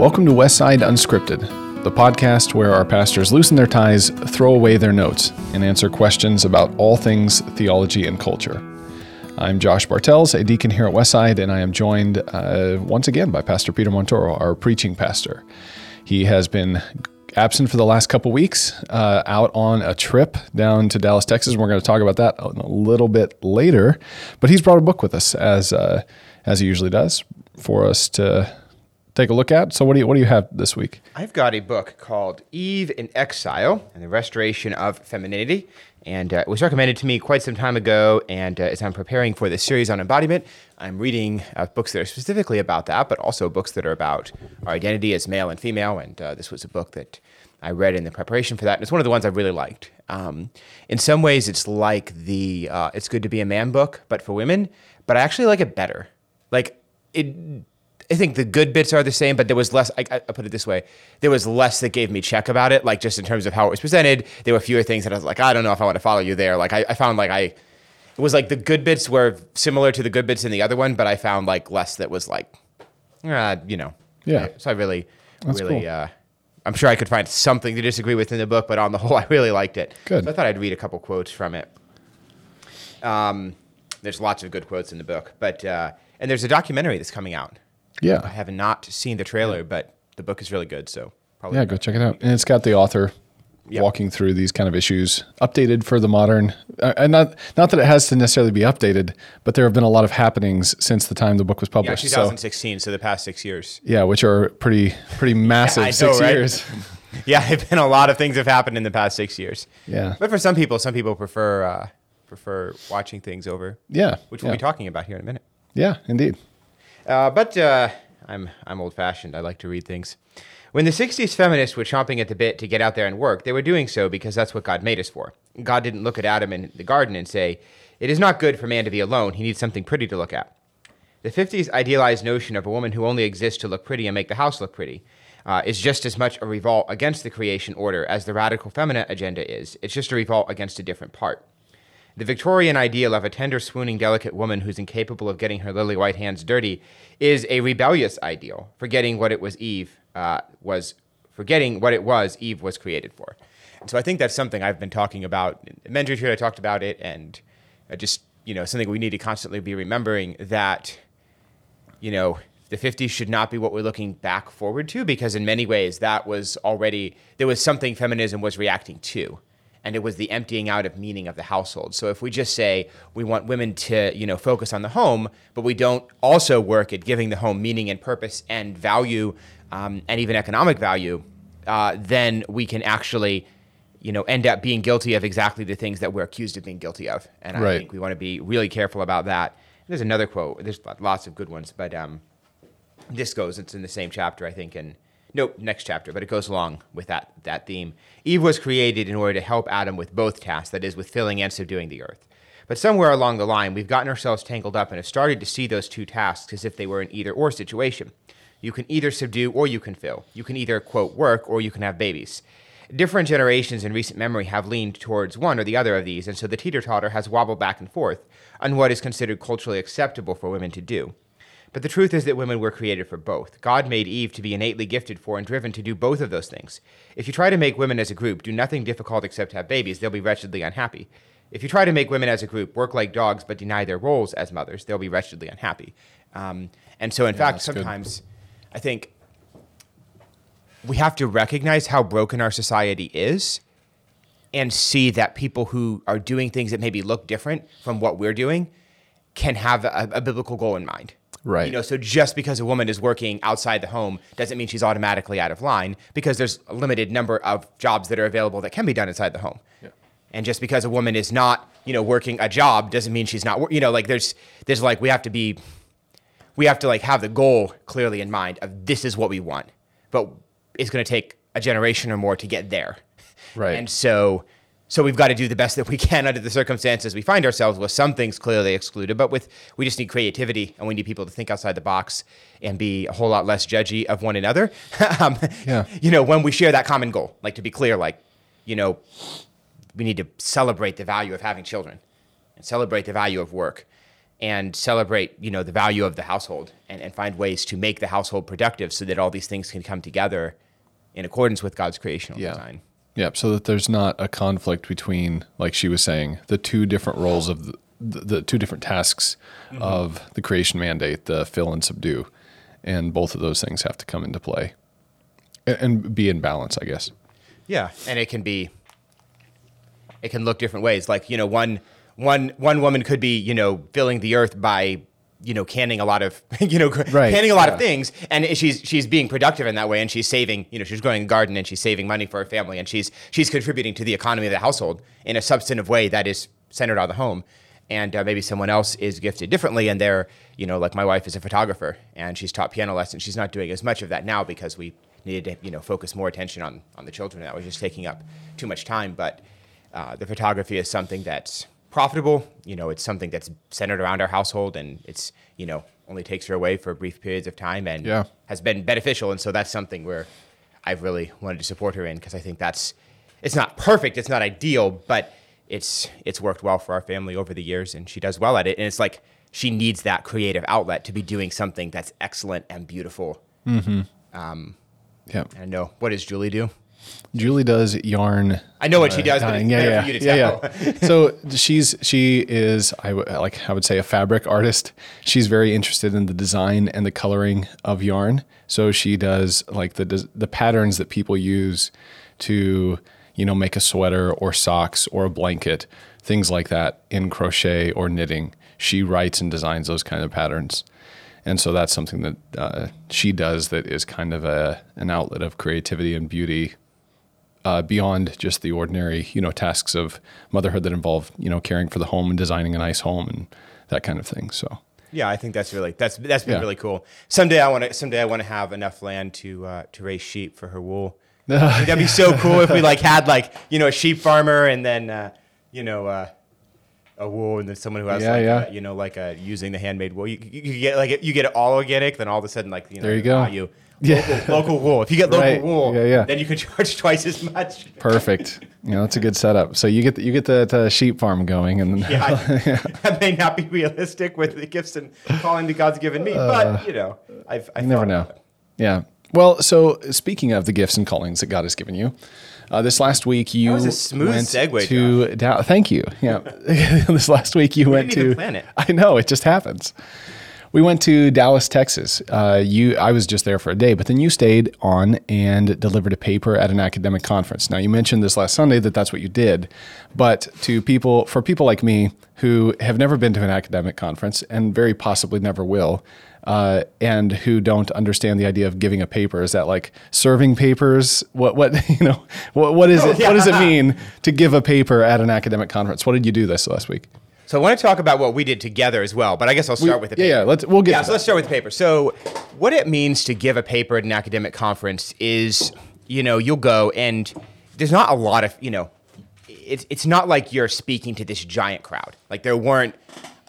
Welcome to Westside Unscripted, the podcast where our pastors loosen their ties, throw away their notes, and answer questions about all things theology and culture. I'm Josh Bartels, a deacon here at Westside, and I am joined uh, once again by Pastor Peter Montoro, our preaching pastor. He has been absent for the last couple weeks, uh, out on a trip down to Dallas, Texas. We're going to talk about that a little bit later, but he's brought a book with us as uh, as he usually does for us to take a look at. So what do you what do you have this week? I've got a book called Eve in Exile and the Restoration of Femininity. And uh, it was recommended to me quite some time ago. And uh, as I'm preparing for this series on embodiment, I'm reading uh, books that are specifically about that, but also books that are about our identity as male and female. And uh, this was a book that I read in the preparation for that. And it's one of the ones I really liked. Um, in some ways, it's like the uh, It's Good to Be a Man book, but for women. But I actually like it better. Like, it I think the good bits are the same, but there was less. I, I put it this way: there was less that gave me check about it. Like just in terms of how it was presented, there were fewer things that I was like, I don't know if I want to follow you there. Like I, I found like I, it was like the good bits were similar to the good bits in the other one, but I found like less that was like, uh, you know, Yeah. So I really, That's really, cool. uh, I'm sure I could find something to disagree with in the book, but on the whole, I really liked it. Good. So I thought I'd read a couple quotes from it. Um, there's lots of good quotes in the book, but uh, and there's a documentary that's coming out. I have not seen the trailer, but the book is really good. So probably yeah, go check it out. And it's got the author Yep. walking through these kind of issues, updated for the modern. Uh, and not not that it has to necessarily be updated, but there have been a lot of happenings since the time the book was published. so 2016. So the past six years. yeah, which are pretty pretty massive know, six right? years. Yeah, it's been a lot of things have happened in the past six years. Yeah. But for some people, some people prefer uh, prefer watching things over, Yeah, which we'll be talking about here in a minute. Yeah, indeed. Uh, but uh, I'm I'm old fashioned. I like to read things. When the 60s feminists were chomping at the bit to get out there and work, they were doing so because that's what God made us for. God didn't look at Adam in the garden and say, It is not good for man to be alone. He needs something pretty to look at. The 50s idealized notion of a woman who only exists to look pretty and make the house look pretty uh, is just as much a revolt against the creation order as the radical feminine agenda is. It's just a revolt against a different part. The Victorian ideal of a tender, swooning, delicate woman who's incapable of getting her lily white hands dirty is a rebellious ideal, forgetting what it was Eve uh, was, forgetting what it was Eve was created for. And so I think that's something I've been talking about. In retreat, I talked about it, and uh, just you know something we need to constantly be remembering that you know, the 50s should not be what we're looking back forward to because in many ways that was already there was something feminism was reacting to and it was the emptying out of meaning of the household. So if we just say we want women to, you know, focus on the home, but we don't also work at giving the home meaning and purpose and value um, and even economic value, uh, then we can actually, you know, end up being guilty of exactly the things that we're accused of being guilty of. And I Right. think we want to be really careful about that. There's another quote. There's lots of good ones, but um, this goes. It's in the same chapter, I think, and nope, next chapter, but it goes along with that that theme. Eve was created in order to help Adam with both tasks, that is, with filling and subduing the earth. But somewhere along the line, we've gotten ourselves tangled up and have started to see those two tasks as if they were an either or situation. You can either subdue or you can fill. You can either, quote, work or you can have babies. Different generations in recent memory have leaned towards one or the other of these, and so the teeter totter has wobbled back and forth on what is considered culturally acceptable for women to do. But the truth is that women were created for both. God made Eve to be innately gifted for and driven to do both of those things. If you try to make women as a group do nothing difficult except have babies, they'll be wretchedly unhappy. If you try to make women as a group work like dogs but deny their roles as mothers, they'll be wretchedly unhappy. Um, and so, in fact, that's good. sometimes I think we have to recognize how broken our society is and see that people who are doing things that maybe look different from what we're doing can have a, a biblical goal in mind. Right. You know, so just because a woman is working outside the home doesn't mean she's automatically out of line because there's a limited number of jobs that are available that can be done inside the home. Yeah. And just because a woman is not, you know, working a job doesn't mean she's not, you know, like there's, there's like, we have to be, we have to like have the goal clearly in mind of this is what we want, but it's going to take a generation or more to get there. Right. And so, so we've got to do the best that we can under the circumstances we find ourselves with. Some things clearly excluded, but with we just need creativity and we need people to think outside the box and be a whole lot less judgy of one another. um, Yeah. You know, when we share that common goal, like to be clear, like you know, we need to celebrate the value of having children and celebrate the value of work and celebrate you know the value of the household and, and find ways to make the household productive so that all these things can come together in accordance with God's creational Yeah. design. Yeah, so that there's not a conflict between, like she was saying, the two different roles of the, the, the two different tasks mm-hmm. of the creation mandate, the fill and subdue, and both of those things have to come into play and, and be in balance, I guess. Yeah, and it can be it can look different ways. Like, you know, one one one woman could be, you know, filling the earth by you know, canning a lot of, you know, Right, canning a lot of things, and she's she's being productive in that way, and she's saving, you know, she's growing a garden, and she's saving money for her family, and she's she's contributing to the economy of the household in a substantive way that is centered on the home. And uh, maybe someone else is gifted differently, and they're, you know, like my wife is a photographer, and she's taught piano lessons. She's not doing as much of that now because we needed to, you know, focus more attention on on the children. That was just taking up too much time. But uh, the photography is something that's profitable. You know, it's something that's centered around our household, and it's you know only takes her away for brief periods of time, and Yeah. has been beneficial. And so that's something where I've really wanted to support her in because I think that's it's not perfect, it's not ideal, but it's it's worked well for our family over the years, and she does well at it. And it's like she needs that creative outlet to be doing something that's excellent and beautiful. Mm-hmm. Um, yeah. And I know what does Julie do? Julie does yarn. I know what she does, but Uh, yeah, yeah, for you to yeah, yeah. so she's she is I w- like I would say a fabric artist. She's very interested in the design and the coloring of yarn. So she does like the the patterns that people use to you know make a sweater or socks or a blanket, things like that in crochet or knitting. She writes and designs those kind of patterns. And so that's something that uh, she does that is kind of a an outlet of creativity and beauty uh, beyond just the ordinary, you know, tasks of motherhood that involve, you know, caring for the home and designing a nice home and that kind of thing. So, Yeah, I think that's really that's that's been Yeah. really cool. Someday I want to someday I want to have enough land to uh, to raise sheep for her wool. Think that'd be so cool if we like had like you know a sheep farmer and then uh, you know uh, a wool and then someone who has Yeah, like yeah. A, you know like a, using the handmade wool. You, you, you get like you get it all organic, then all of a sudden like you know There you go. Yeah. Local, local wool. If you get local Right. wool, Yeah, yeah. then you can charge twice as much. perfect. you know, that's a good setup. So you get the, you get that uh, sheep farm going, and then, Yeah, I- that may not be realistic with the gifts and calling that God's given me, but you know, I've I Uh, you never know. Yeah. Well, so speaking of the gifts and callings that God has given you, uh, this last week you was a smooth went segue, to thank you. Yeah, this last week you went didn't to. plan it. I know it just happens. We went to Dallas, Texas. Uh, you, I was just there for a day, but then you stayed on and delivered a paper at an academic conference. Now, you mentioned this last Sunday that that's what you did, but to people, for people like me who have never been to an academic conference and very possibly never will, uh, and who don't understand the idea of giving a paper, is that like serving papers? What, what, you know, what, what is it? What does it mean to give a paper at an academic conference? What did you do this last week? So I want to talk about what we did together as well, but I guess I'll start with the yeah, paper. yeah. Let's we'll get. Yeah, so that. let's start with the paper. So, what it means to give a paper at an academic conference is, you know, you'll go and there's not a lot of, you know, it's it's not like you're speaking to this giant crowd. Like there weren't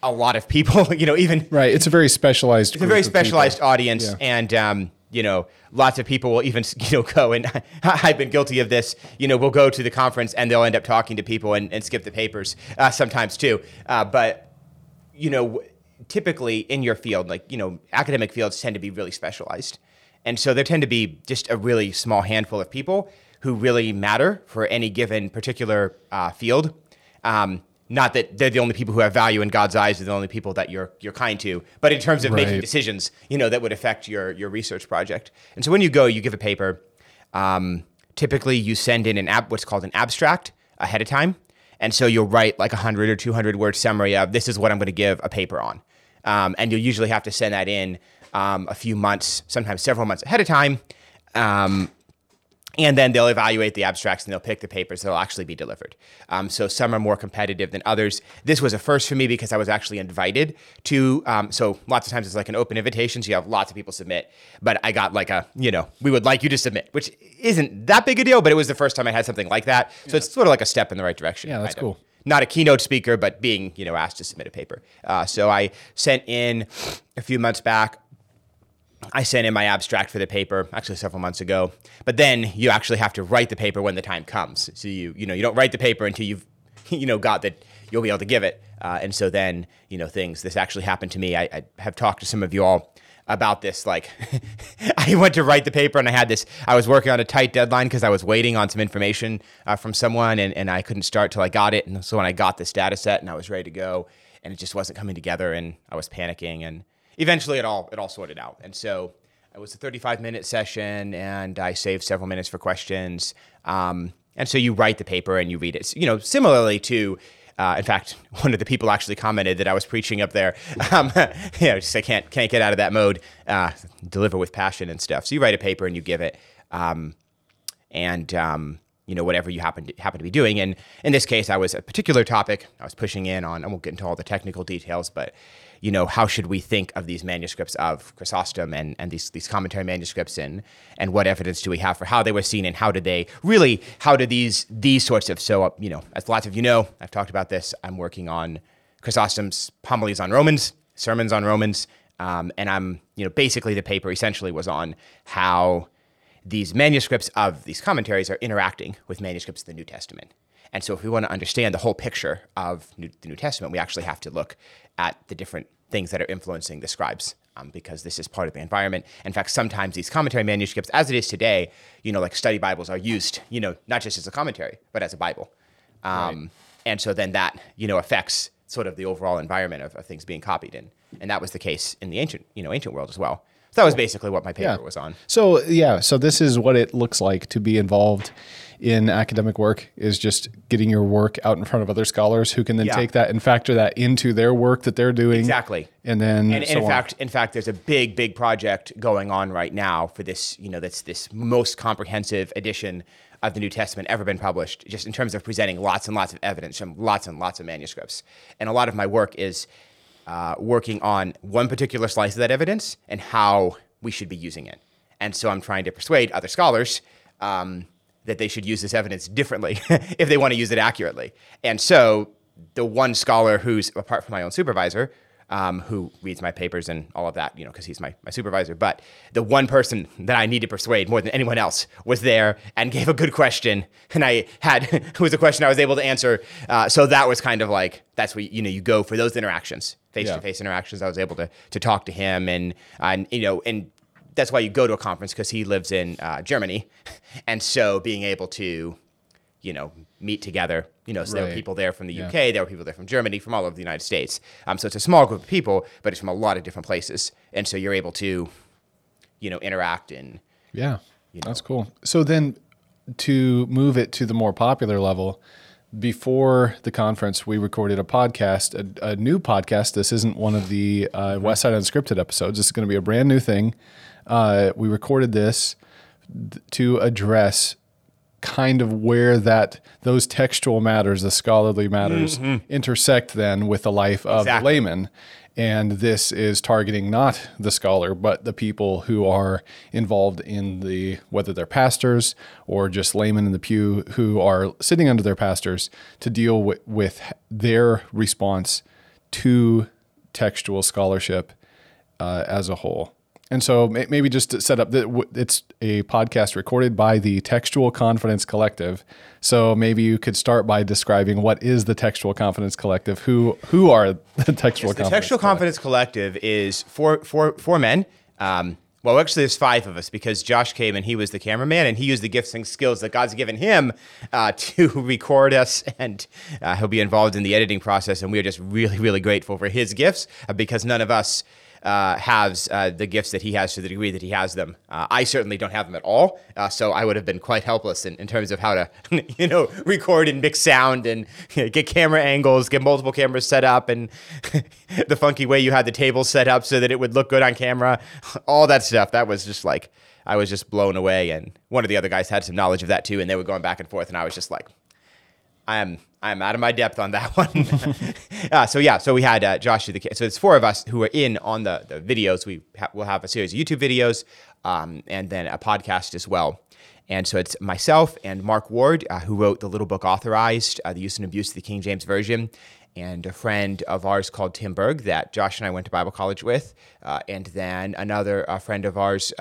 a lot of people, you know, even Right. It's a very specialized. it's a very specialized audience, and um, you know, lots of people will even you know go and I've been guilty of this. You know, we'll go to the conference and they'll end up talking to people and, and skip the papers uh, sometimes too. Uh, but you know, typically in your field, like you know, academic fields tend to be really specialized, and so there tend to be just a really small handful of people who really matter for any given particular uh, field. Um, not that they're the only people who have value in God's eyes, they're the only people that you're you're kind to, but in terms of making decisions, you know, that would affect your your research project. And so when you go, you give a paper. Um, typically, you send in an ab- what's called an abstract ahead of time, and so you'll write like a hundred or two hundred word summary of this is what I'm going to give a paper on, um, and you'll usually have to send that in um, a few months, sometimes several months ahead of time. Um, and then they'll evaluate the abstracts and they'll pick the papers that'll actually be delivered. Um, so some are more competitive than others. This was a first for me because I was actually invited to. Um, so lots of times it's like an open invitation, so you have lots of people submit. But I got like a, you know, we would like you to submit, which isn't that big a deal, but it was the first time I had something like that. So it's sort of like a step in the right direction. Yeah, that's of. cool. Not a keynote speaker, but being, you know, asked to submit a paper. Uh, so I sent in a few months back I sent in my abstract for the paper actually several months ago. But then you actually have to write the paper when the time comes. So you you know you don't write the paper until you've you know got that you'll be able to give it. Uh, and so then, you know, things, this actually happened to me. I, I have talked to some of you all about this. Like, I went to write the paper and I had this, I was working on a tight deadline because I was waiting on some information uh, from someone and, and I couldn't start till I got it. And so when I got this data set and I was ready to go, and it just wasn't coming together and I was panicking. And eventually it all, it all sorted out. And so, it was a 35 minute session and I saved several minutes for questions. Um, and so you write the paper and you read it. You know, similarly to, uh, in fact, one of the people actually commented that I was preaching up there. Um, you know, just I can't can't get out of that mode. Uh, deliver with passion and stuff. So you write a paper and you give it, um, and um, you know whatever you happen to happen to be doing. And in this case, I was a particular topic. I was pushing in on. I won't get into all the technical details, but you know, how should we think of these manuscripts of Chrysostom and, and these, these commentary manuscripts and, and what evidence do we have for how they were seen and how did they really, how did these, these sorts of, so, uh, you know, as lots of you know, I've talked about this, I'm working on Chrysostom's homilies on Romans, sermons on Romans, um, and I'm, you know, basically the paper essentially was on how these manuscripts of these commentaries are interacting with manuscripts of the New Testament. And so, if we want to understand the whole picture of New, the New Testament, we actually have to look at the different things that are influencing the scribes. Um, because this is part of the environment. In fact, sometimes these commentary manuscripts, as it is today, you know, like study Bibles are used, you know, not just as a commentary, but as a Bible. Um, right. And so then that, you know, affects sort of the overall environment of, of, things being copied. And, and that was the case in the ancient, you know, ancient world as well. So that was basically what my paper yeah. was on. So yeah, so this is what it looks like to be involved in academic work is just getting your work out in front of other scholars who can then yeah. take that and factor that into their work that they're doing. Exactly. And then and, so in on. fact, in fact, there's a big, big project going on right now for this, you know, that's this most comprehensive edition of the New Testament ever been published, just in terms of presenting lots and lots of evidence from lots and lots of manuscripts. And a lot of my work is uh, working on one particular slice of that evidence and how we should be using it. And so I'm trying to persuade other scholars um, that they should use this evidence differently if they want to use it accurately. And so the one scholar who's apart from my own supervisor, um, who reads my papers and all of that, you know, because he's my, my supervisor. But the one person that I need to persuade more than anyone else was there and gave a good question. And I had, it was a question I was able to answer. Uh, so that was kind of like, that's where, you know, you go for those interactions, face to face interactions. I was able to, to talk to him and, and, you know, and that's why you go to a conference because he lives in uh, Germany, and so being able to, you know, meet together. You know, so right. there were people there from the yeah. UK, there were people there from Germany, from all over the United States. Um, so it's a small group of people, but it's from a lot of different places, and so you're able to, you know, interact and. Yeah, you know. that's cool. So then, to move it to the more popular level, before the conference, we recorded a podcast, a, a new podcast. This isn't one of the uh, mm-hmm. Westside Unscripted episodes. This is going to be a brand new thing uh, we recorded this to address kind of where that those textual matters, the scholarly matters, mm-hmm. intersect then with the life of exactly. the layman. And this is targeting not the scholar, but the people who are involved in the, whether they're pastors or just laymen in the pew who are sitting under their pastors to deal with, with their response to textual scholarship uh, as a whole. And so maybe just to set up that it's a podcast recorded by the Textual Confidence Collective. So maybe you could start by describing what is the Textual Confidence Collective? Who who are the Textual yes, The Textual Confidence Collective is four four four men. Um, well, actually, there's five of us because Josh came and he was the cameraman and he used the gifts and skills that God's given him uh, to record us and uh, he'll be involved in the editing process. And we are just really, really grateful for his gifts uh, because none of us uh, has uh, the gifts that he has to the degree that he has them. Uh, I certainly don't have them at all, uh, so I would have been quite helpless in, in terms of how to, you know, record and mix sound and you know, get camera angles, get multiple cameras set up, and the funky way you had the table set up so that it would look good on camera, all that stuff. That was just like I was just blown away, and one of the other guys had some knowledge of that too, and they were going back and forth, and I was just like, I am I'm out of my depth on that one. uh, so yeah, so we had uh, Josh do the so it's four of us who are in on the the videos. We ha- will have a series of YouTube videos um, and then a podcast as well. And so it's myself and Mark Ward uh, who wrote the little book authorized uh, the use and abuse of the King James version. And a friend of ours called Tim Berg that Josh and I went to Bible college with, uh, and then another friend of ours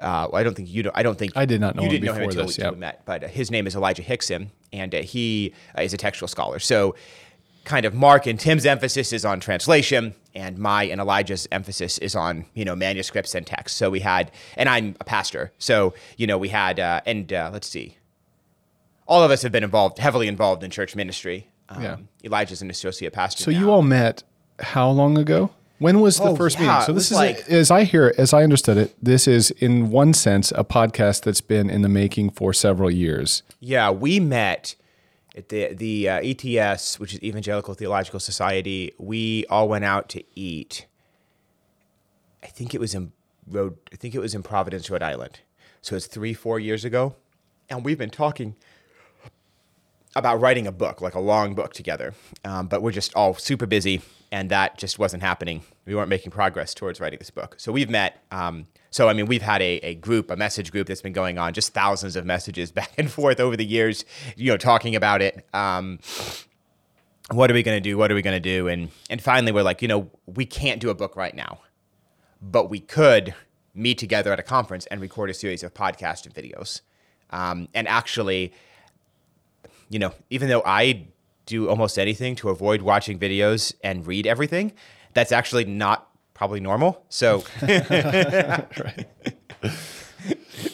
uh, I don't think you know. I don't think I did not know you didn't know him until we, met. But uh, his name is Elijah Hixson, and uh, he uh, is a textual scholar. So kind of Mark and Tim's emphasis is on translation, and my and Elijah's emphasis is on you know manuscripts and text. So we had, and I'm a pastor, so you know we had, uh, and uh, let's see, all of us have been involved, heavily involved in church ministry. Um, Yeah. Elijah's an associate pastor. So now. you all met how long ago? When was the Oh, first yeah, meeting? So this is, like- as I hear, it, as I understood it, this is in one sense a podcast that's been in the making for several years. Yeah, we met at the the uh, ETS, which is Evangelical Theological Society. We all went out to eat. I think it was in Rhode. I think it was in Providence, Rhode Island. So it's three, four years ago, and we've been talking about writing a book, like a long book together. Um, but we're just all super busy, and that just wasn't happening. We weren't making progress towards writing this book. So we've met. Um, so I mean, we've had a, a group, a message group that's been going on, just thousands of messages back and forth over the years. You know, talking about it. Um, what are we going to do? What are we going to do? And and finally, we're like, you know, we can't do a book right now, but we could meet together at a conference and record a series of podcasts and videos. Um, and actually, you know, even though I do almost anything to avoid watching videos and read everything, that's actually not probably normal. So,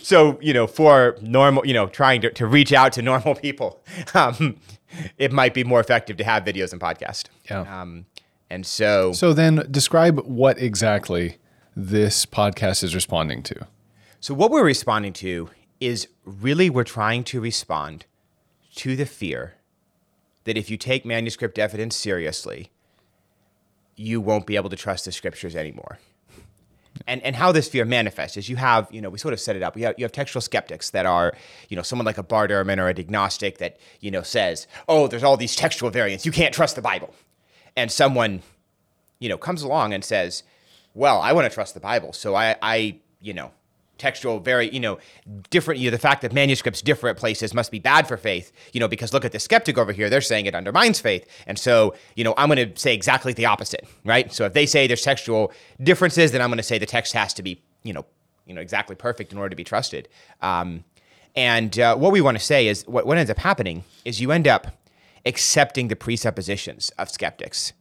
so you know, for normal, you know, trying to, to reach out to normal people, um, it might be more effective to have videos and podcast. Yeah. Um, and so, So then describe what exactly this podcast is responding to. So what we're responding to is really we're trying to respond to the fear that if you take manuscript evidence seriously, you won't be able to trust the scriptures anymore. And, and how this fear manifests is you have, you know, we sort of set it up. You have, you have textual skeptics that are, you know, someone like a Bart Ehrman or a agnostic that, you know, says, oh, there's all these textual variants. You can't trust the Bible. And someone, you know, comes along and says, well, I want to trust the Bible. So I, I, you know, textual, very, you know, different, you know, the fact that manuscripts differ at places must be bad for faith, you know, because look at the skeptic over here. They're saying it undermines faith. And so, you know, I'm going to say exactly the opposite, right? So if they say there's textual differences, then I'm going to say the text has to be, you know, you know, exactly perfect in order to be trusted. Um, and uh, what we want to say is what, what ends up happening is you end up accepting the presuppositions of skeptics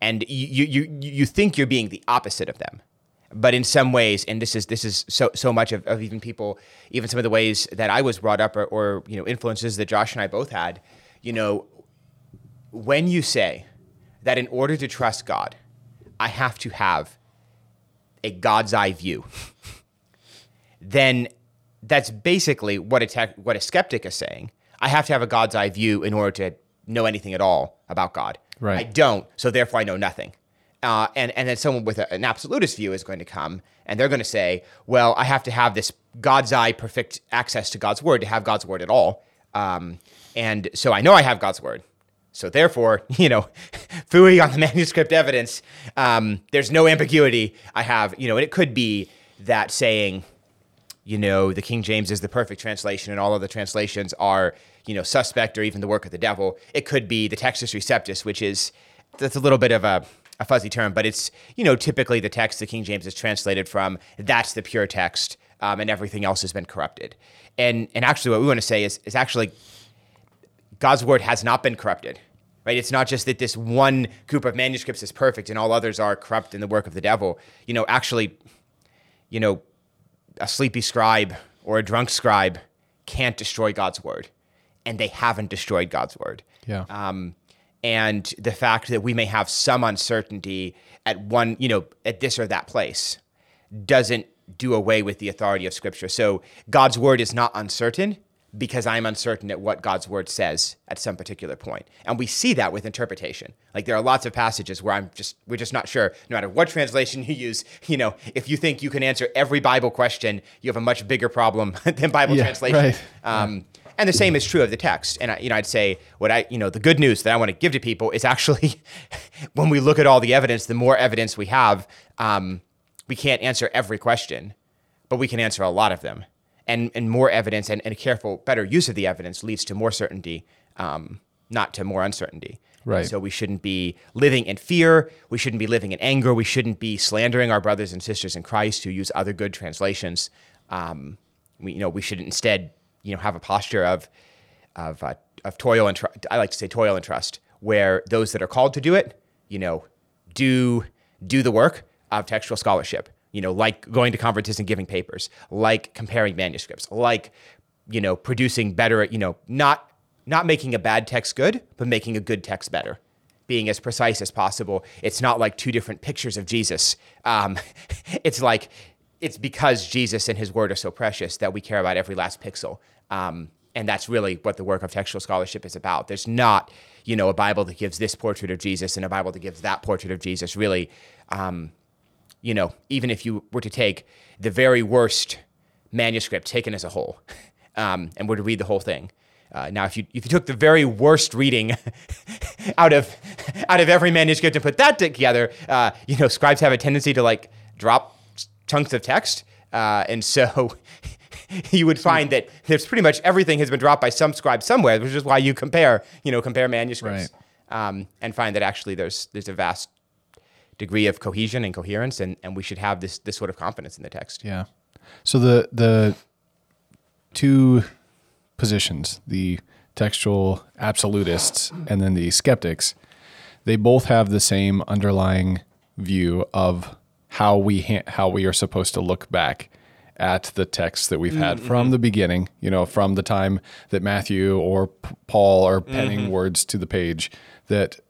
and you, you, you, you think you're being the opposite of them. But in some ways, and this is this is so so much of, of even people, even some of the ways that I was brought up, or, or you know influences that Josh and I both had, you know, when you say that in order to trust God, I have to have a God's eye view, then that's basically what a tech, what a skeptic is saying. I have to have a God's eye view in order to know anything at all about God. Right. I don't, so therefore I know nothing. Uh, and and then someone with a, an absolutist view is going to come and they're going to say, well, I have to have this God's eye perfect access to God's word to have God's word at all. Um, and so I know I have God's word. So therefore, you know, fooey on the manuscript evidence, um, there's no ambiguity. I have, you know, and it could be that saying, you know, the King James is the perfect translation and all other translations are, you know, suspect or even the work of the devil. It could be the Textus Receptus, which is, that's a little bit of a, a fuzzy term, but it's, you know, typically the text the King James is translated from, that's the pure text, um, and everything else has been corrupted. And, and actually, what we want to say is, is actually God's word has not been corrupted. Right? It's not just that this one group of manuscripts is perfect and all others are corrupt in the work of the devil. You know, actually, you know, a sleepy scribe or a drunk scribe can't destroy God's word, and they haven't destroyed God's word. Yeah. Um, and the fact that we may have some uncertainty at one, you know, at this or that place doesn't do away with the authority of Scripture. So God's word is not uncertain because I'm uncertain at what God's word says at some particular point. And we see that with interpretation. Like there are lots of passages where I'm just we're just not sure. No matter what translation you use, you know, if you think you can answer every Bible question, you have a much bigger problem than Bible Yeah, translation. right. Um, and the same is true of the text. And I, you know, I'd say what I, you know, the good news that I want to give to people is actually, when we look at all the evidence, the more evidence we have, um, we can't answer every question, but we can answer a lot of them. And and more evidence and, and a careful, better use of the evidence leads to more certainty, um, not to more uncertainty. Right. So we shouldn't be living in fear. We shouldn't be living in anger. We shouldn't be slandering our brothers and sisters in Christ who use other good translations. Um, we, you know, we should instead, you know, have a posture of, of, uh, of toil and tr- I like to say toil and trust. where those that are called to do it, you know, do do the work of textual scholarship. You know, like going to conferences and giving papers, like comparing manuscripts, like you know, producing better. You know, not not making a bad text good, but making a good text better being as precise as possible. It's not like two different pictures of Jesus. Um, it's like it's because Jesus and His Word are so precious that we care about every last pixel. Um, and that's really what the work of textual scholarship is about. There's not, you know, a Bible that gives this portrait of Jesus and a Bible that gives that portrait of Jesus. Really, um, you know, even if you were to take the very worst manuscript taken as a whole um, and were to read the whole thing, uh, now, if you if you took the very worst reading out of out of every manuscript and put that together, uh, you know, scribes have a tendency to like drop chunks of text, uh, and so you would find that there's pretty much everything has been dropped by some scribe somewhere, which is why you compare you know compare manuscripts right. um, and find that actually there's there's a vast degree of cohesion and coherence, and, and we should have this this sort of confidence in the text. Yeah. So the the two positions, the textual absolutists and then the skeptics, they both have the same underlying view of how we ha- how we are supposed to look back at the text that we've had mm-hmm. from the beginning, you know, from the time that Matthew or P- Paul are penning mm-hmm. words to the page, that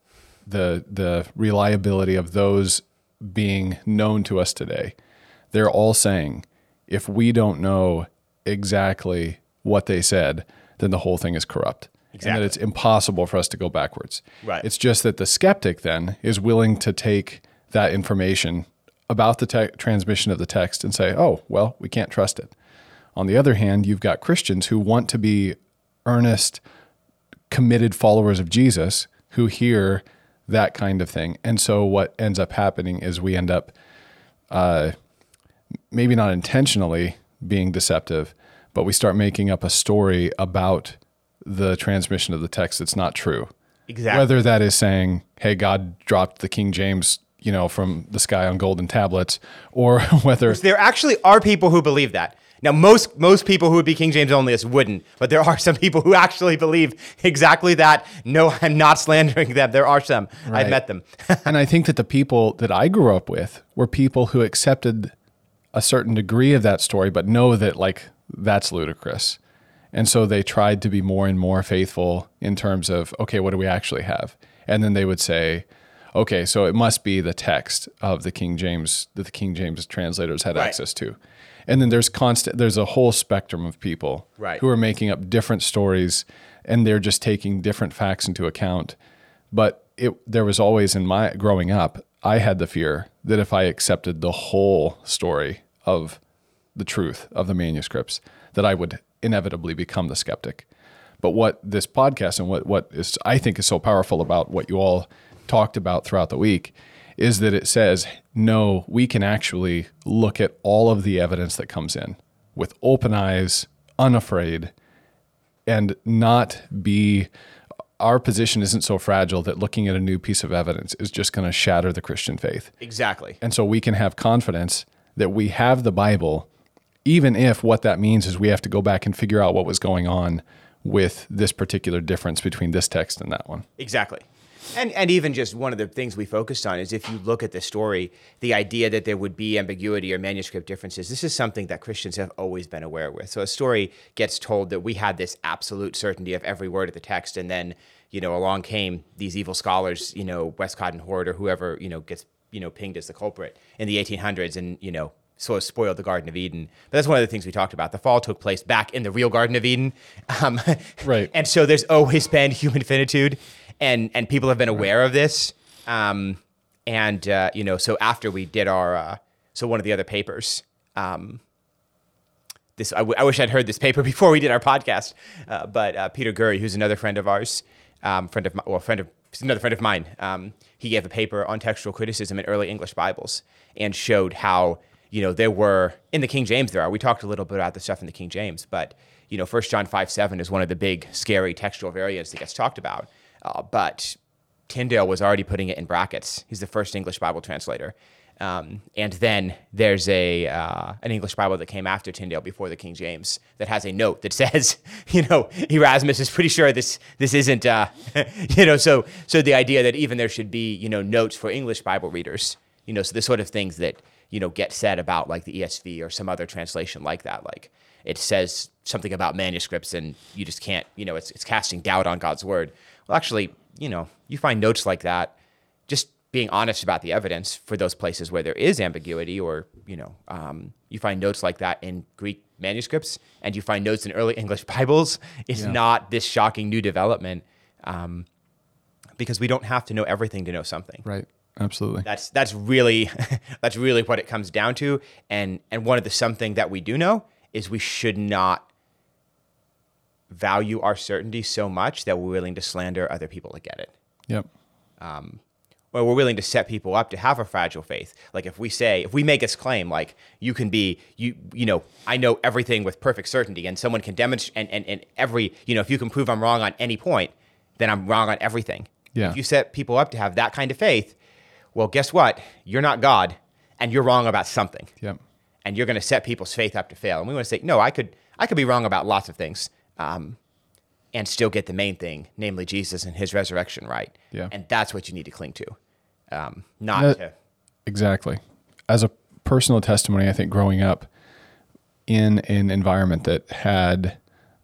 the the reliability of those being known to us today, they're all saying, if we don't know exactly what they said, then the whole thing is corrupt. Exactly. And that it's impossible for us to go backwards. Right. It's just that the skeptic then is willing to take that information about the te- transmission of the text and say, oh, well, we can't trust it. On the other hand, you've got Christians who want to be earnest, committed followers of Jesus who hear that kind of thing. And so what ends up happening is we end up, uh, maybe not intentionally being deceptive, but we start making up a story about the transmission of the text that's not true. Exactly. Whether that is saying, hey, God dropped the King James, you know, from the sky on golden tablets, or whether there actually are people who believe that. Now, most most people who would be King James onlyists wouldn't, but there are some people who actually believe exactly that. No, I'm not slandering them. There are some. Right. I've met them. and I think that the people that I grew up with were people who accepted a certain degree of that story, but know that like that's ludicrous. And so they tried to be more and more faithful in terms of, okay, what do we actually have? And then they would say, okay, so it must be the text of the King James that the King James translators had right. access to. And then there's constant there's a whole spectrum of people right. who are making up different stories and they're just taking different facts into account. But it there was always in my growing up, I had the fear that if I accepted the whole story of the truth of the manuscripts, that I would inevitably become the skeptic. But what this podcast and what, what is I think is so powerful about what you all talked about throughout the week is that it says, no, we can actually look at all of the evidence that comes in with open eyes, unafraid, and not be our position isn't so fragile that looking at a new piece of evidence is just going to shatter the Christian faith. Exactly. And so we can have confidence that we have the Bible even if what that means is we have to go back and figure out what was going on with this particular difference between this text and that one. Exactly. And, and even just one of the things we focused on is if you look at the story, the idea that there would be ambiguity or manuscript differences, this is something that Christians have always been aware with. So a story gets told that we had this absolute certainty of every word of the text, and then, you know, along came these evil scholars, you know, Westcott and Hort or whoever, you know, gets, you know, pinged as the culprit in the 1800s and, you know, sort of spoiled the Garden of Eden. But that's one of the things we talked about. The fall took place back in the real Garden of Eden, um, right? And so there's always been human finitude, and and people have been aware of this. Um, and uh, you know, so after we did our, uh, so one of the other papers. Um, this, I, w- I wish I'd heard this paper before we did our podcast. Uh, but uh, Peter Gurry, who's another friend of ours, um, friend of my, well, friend of another friend of mine, um, he gave a paper on textual criticism in early English Bibles and showed how you know, there were in the King James there are. We talked a little bit about the stuff in the King James, but you know, First John five seven is one of the big scary textual variants that gets talked about. Uh, but Tyndale was already putting it in brackets. He's the first English Bible translator. Um, and then there's a uh, an English Bible that came after Tyndale before the King James that has a note that says, you know, Erasmus is pretty sure this this isn't, uh, you know, so so the idea that even there should be you know notes for English Bible readers, you know, so the sort of things that you know get said about like the ESV or some other translation like that, like it says something about manuscripts and you just can't, you know, it's it's casting doubt on God's word. Well, actually, you know, you find notes like that just being honest about the evidence for those places where there is ambiguity, or you know, um, you find notes like that in Greek manuscripts, and you find notes in early English Bibles, is yeah. not this shocking new development, um, because we don't have to know everything to know something. Right. Absolutely. That's that's really that's really what it comes down to, and and one of the something that we do know is we should not value our certainty so much that we're willing to slander other people to get it. Yep. Um, where we're willing to set people up to have a fragile faith. Like if we say, if we make this claim, like you can be, you, you know, I know everything with perfect certainty, and someone can demonstrate, and, and, and every, you know, if you can prove I'm wrong on any point, then I'm wrong on everything. Yeah. If you set people up to have that kind of faith, well, guess what? You're not God, and you're wrong about something. Yep. And you're going to set people's faith up to fail. And we want to say, no, I could, I could be wrong about lots of things. Um, and still get the main thing, namely Jesus and his resurrection right. Yeah. And that's what you need to cling to. Um, not to. Exactly. As a personal testimony, I think growing up in an environment that had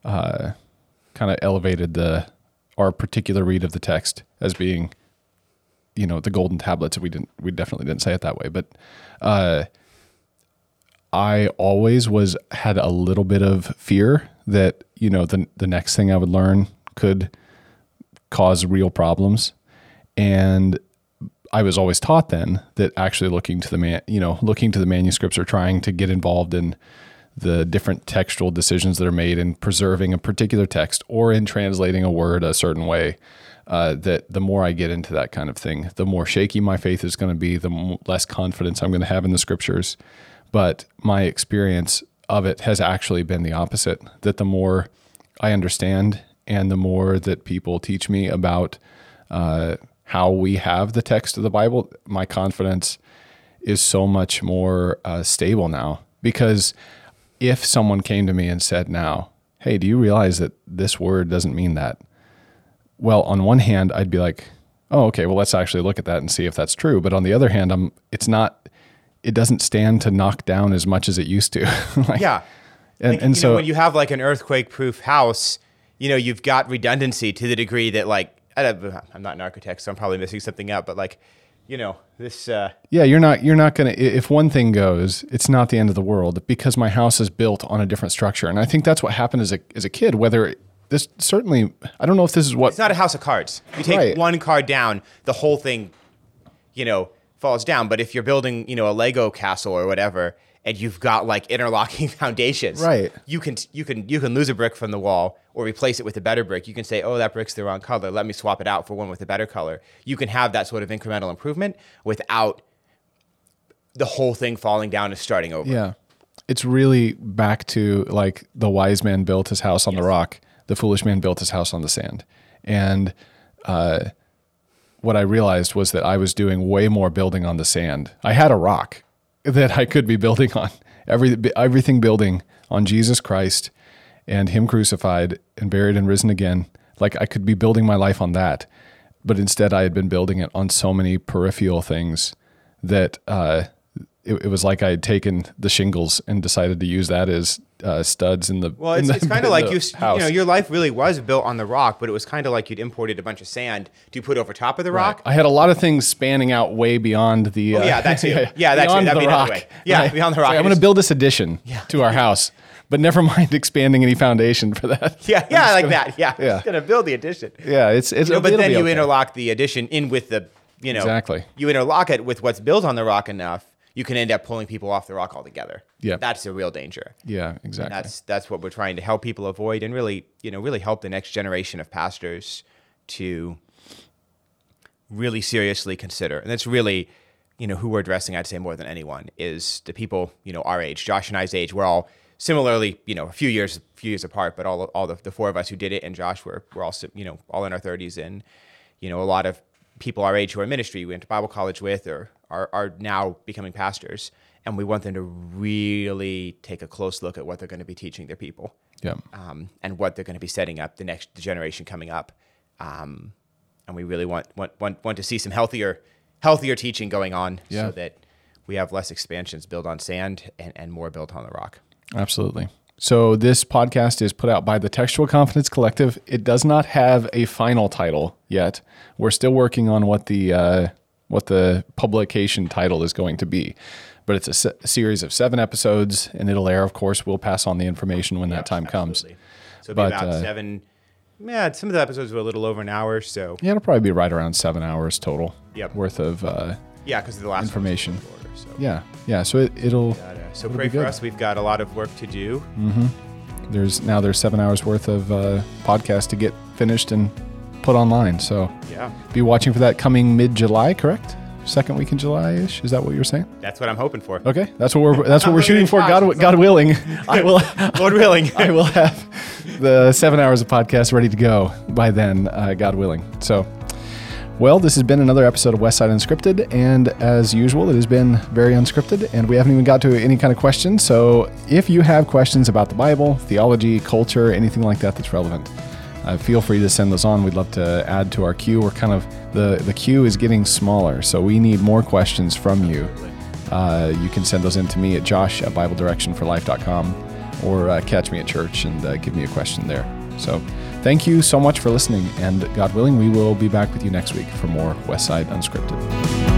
uh, kind of elevated the our particular read of the text as being, you know, the golden tablets. We didn't, we definitely didn't say it that way, but uh, I always was had a little bit of fear that you know the the next thing I would learn could cause real problems, and I was always taught then that actually looking to the man, you know, looking to the manuscripts or trying to get involved in the different textual decisions that are made in preserving a particular text or in translating a word a certain way. Uh, that the more I get into that kind of thing, the more shaky my faith is going to be, the less confidence I'm going to have in the scriptures. But my experience of it has actually been the opposite that the more I understand and the more that people teach me about uh, how we have the text of the Bible, my confidence is so much more uh, stable now. Because if someone came to me and said, now, hey, do you realize that this word doesn't mean that? Well, on one hand, I'd be like, oh, okay, well, let's actually look at that and see if that's true. But on the other hand, I'm, it's not, it doesn't stand to knock down as much as it used to. like, yeah. And, like, and so know, when you have like an earthquake proof house, you know, you've got redundancy to the degree that like I'm not an architect, so I'm probably missing something out. But like, you know, this. Uh, yeah, you're not. You're not gonna. If one thing goes, it's not the end of the world because my house is built on a different structure, and I think that's what happened as a as a kid. Whether this certainly, I don't know if this is what. It's not a house of cards. You take right. one card down, the whole thing, you know, falls down. But if you're building, you know, a Lego castle or whatever, and you've got like interlocking foundations, right? You can you can you can lose a brick from the wall or replace it with a better brick. You can say, "Oh, that brick's the wrong color. Let me swap it out for one with a better color." You can have that sort of incremental improvement without the whole thing falling down and starting over. Yeah. It's really back to like the wise man built his house on yes. the rock, the foolish man built his house on the sand. And uh, what I realized was that I was doing way more building on the sand. I had a rock that I could be building on. Every, everything building on Jesus Christ and Him crucified and buried and risen again. Like I could be building my life on that. But instead, I had been building it on so many peripheral things that uh, it, it, was like I had taken the shingles and decided to use that as uh, studs in the. Well, it's, it's kind of like you, house. you know, your life really was built on the rock, but it was kind of like you'd imported a bunch of sand to put over top of the rock. Right. I had a lot of things spanning out way beyond the. Uh, oh, yeah, that's it. Yeah, that's it. That'd be rock. way. Yeah, right. beyond the rock. I'm going to build this addition yeah. to our house. But never mind expanding any foundation for that. Yeah, yeah, like gonna, that. Yeah, yeah. Just gonna build the addition. Yeah, it's it's. You know, but then you okay. interlock the addition in with the, you know, exactly. You interlock it with what's built on the rock enough you can end up pulling people off the rock altogether. Yeah, that's the real danger. Yeah, exactly. And that's that's what we're trying to help people avoid, and really, you know, really help the next generation of pastors to really seriously consider. And that's really, you know, who we're addressing. I'd say more than anyone is the people, you know, our age, Josh and I's age. We're all similarly, you know, a few years, a few years apart, but all all the, the four of us who did it, and Josh, were we're all, you know, all in our thirties, and you know, a lot of people our age who are in ministry we went to Bible college with or are, are now becoming pastors, and we want them to really take a close look at what they're going to be teaching their people Yeah. um, and what they're going to be setting up the next the generation coming up. Um, and we really want, want want want to see some healthier healthier teaching going on Yeah. so that we have less expansions built on sand and, and more built on the rock. Absolutely. So this podcast is put out by the Textual Confidence Collective. It does not have a final title yet. We're still working on what the uh, what the publication title is going to be, but it's a, se- series of seven episodes, and it'll air. Of course, we'll pass on the information when that time comes. So it'll be But, about uh, seven. Yeah, some of the episodes were a little over an hour. So Yeah, it'll probably be right around seven hours total Yep. worth of. Uh, yeah, because the last one was a Information. little so. yeah, yeah. So it, uh, so It'll pray for us. We've got a lot of work to do. Mm-hmm. There's now there's seven hours worth of uh, podcast to get finished and put online. So Yeah, be watching for that coming mid July, correct? Second week in July ish. Is that what you're saying? that's what I'm hoping for. Okay, that's what we're that's what we're shooting for. God, God willing, I will Lord willing. I will have the seven hours of podcast ready to go by then, uh, God willing. So, well, this has been another episode of Westside Unscripted, and as usual, it has been very unscripted, and we haven't even got to any kind of questions. So, if you have questions about the Bible, theology, culture, anything like that that's relevant, uh, feel free to send those on. We'd love to add to our queue. We're kind of the the queue is getting smaller, so we need more questions from you. Uh, you can send those in to me at josh at BibleDirectionForLife.com or uh, catch me at church and uh, give me a question there. So thank you so much for listening, and God willing, we will be back with you next week for more Westside Unscripted.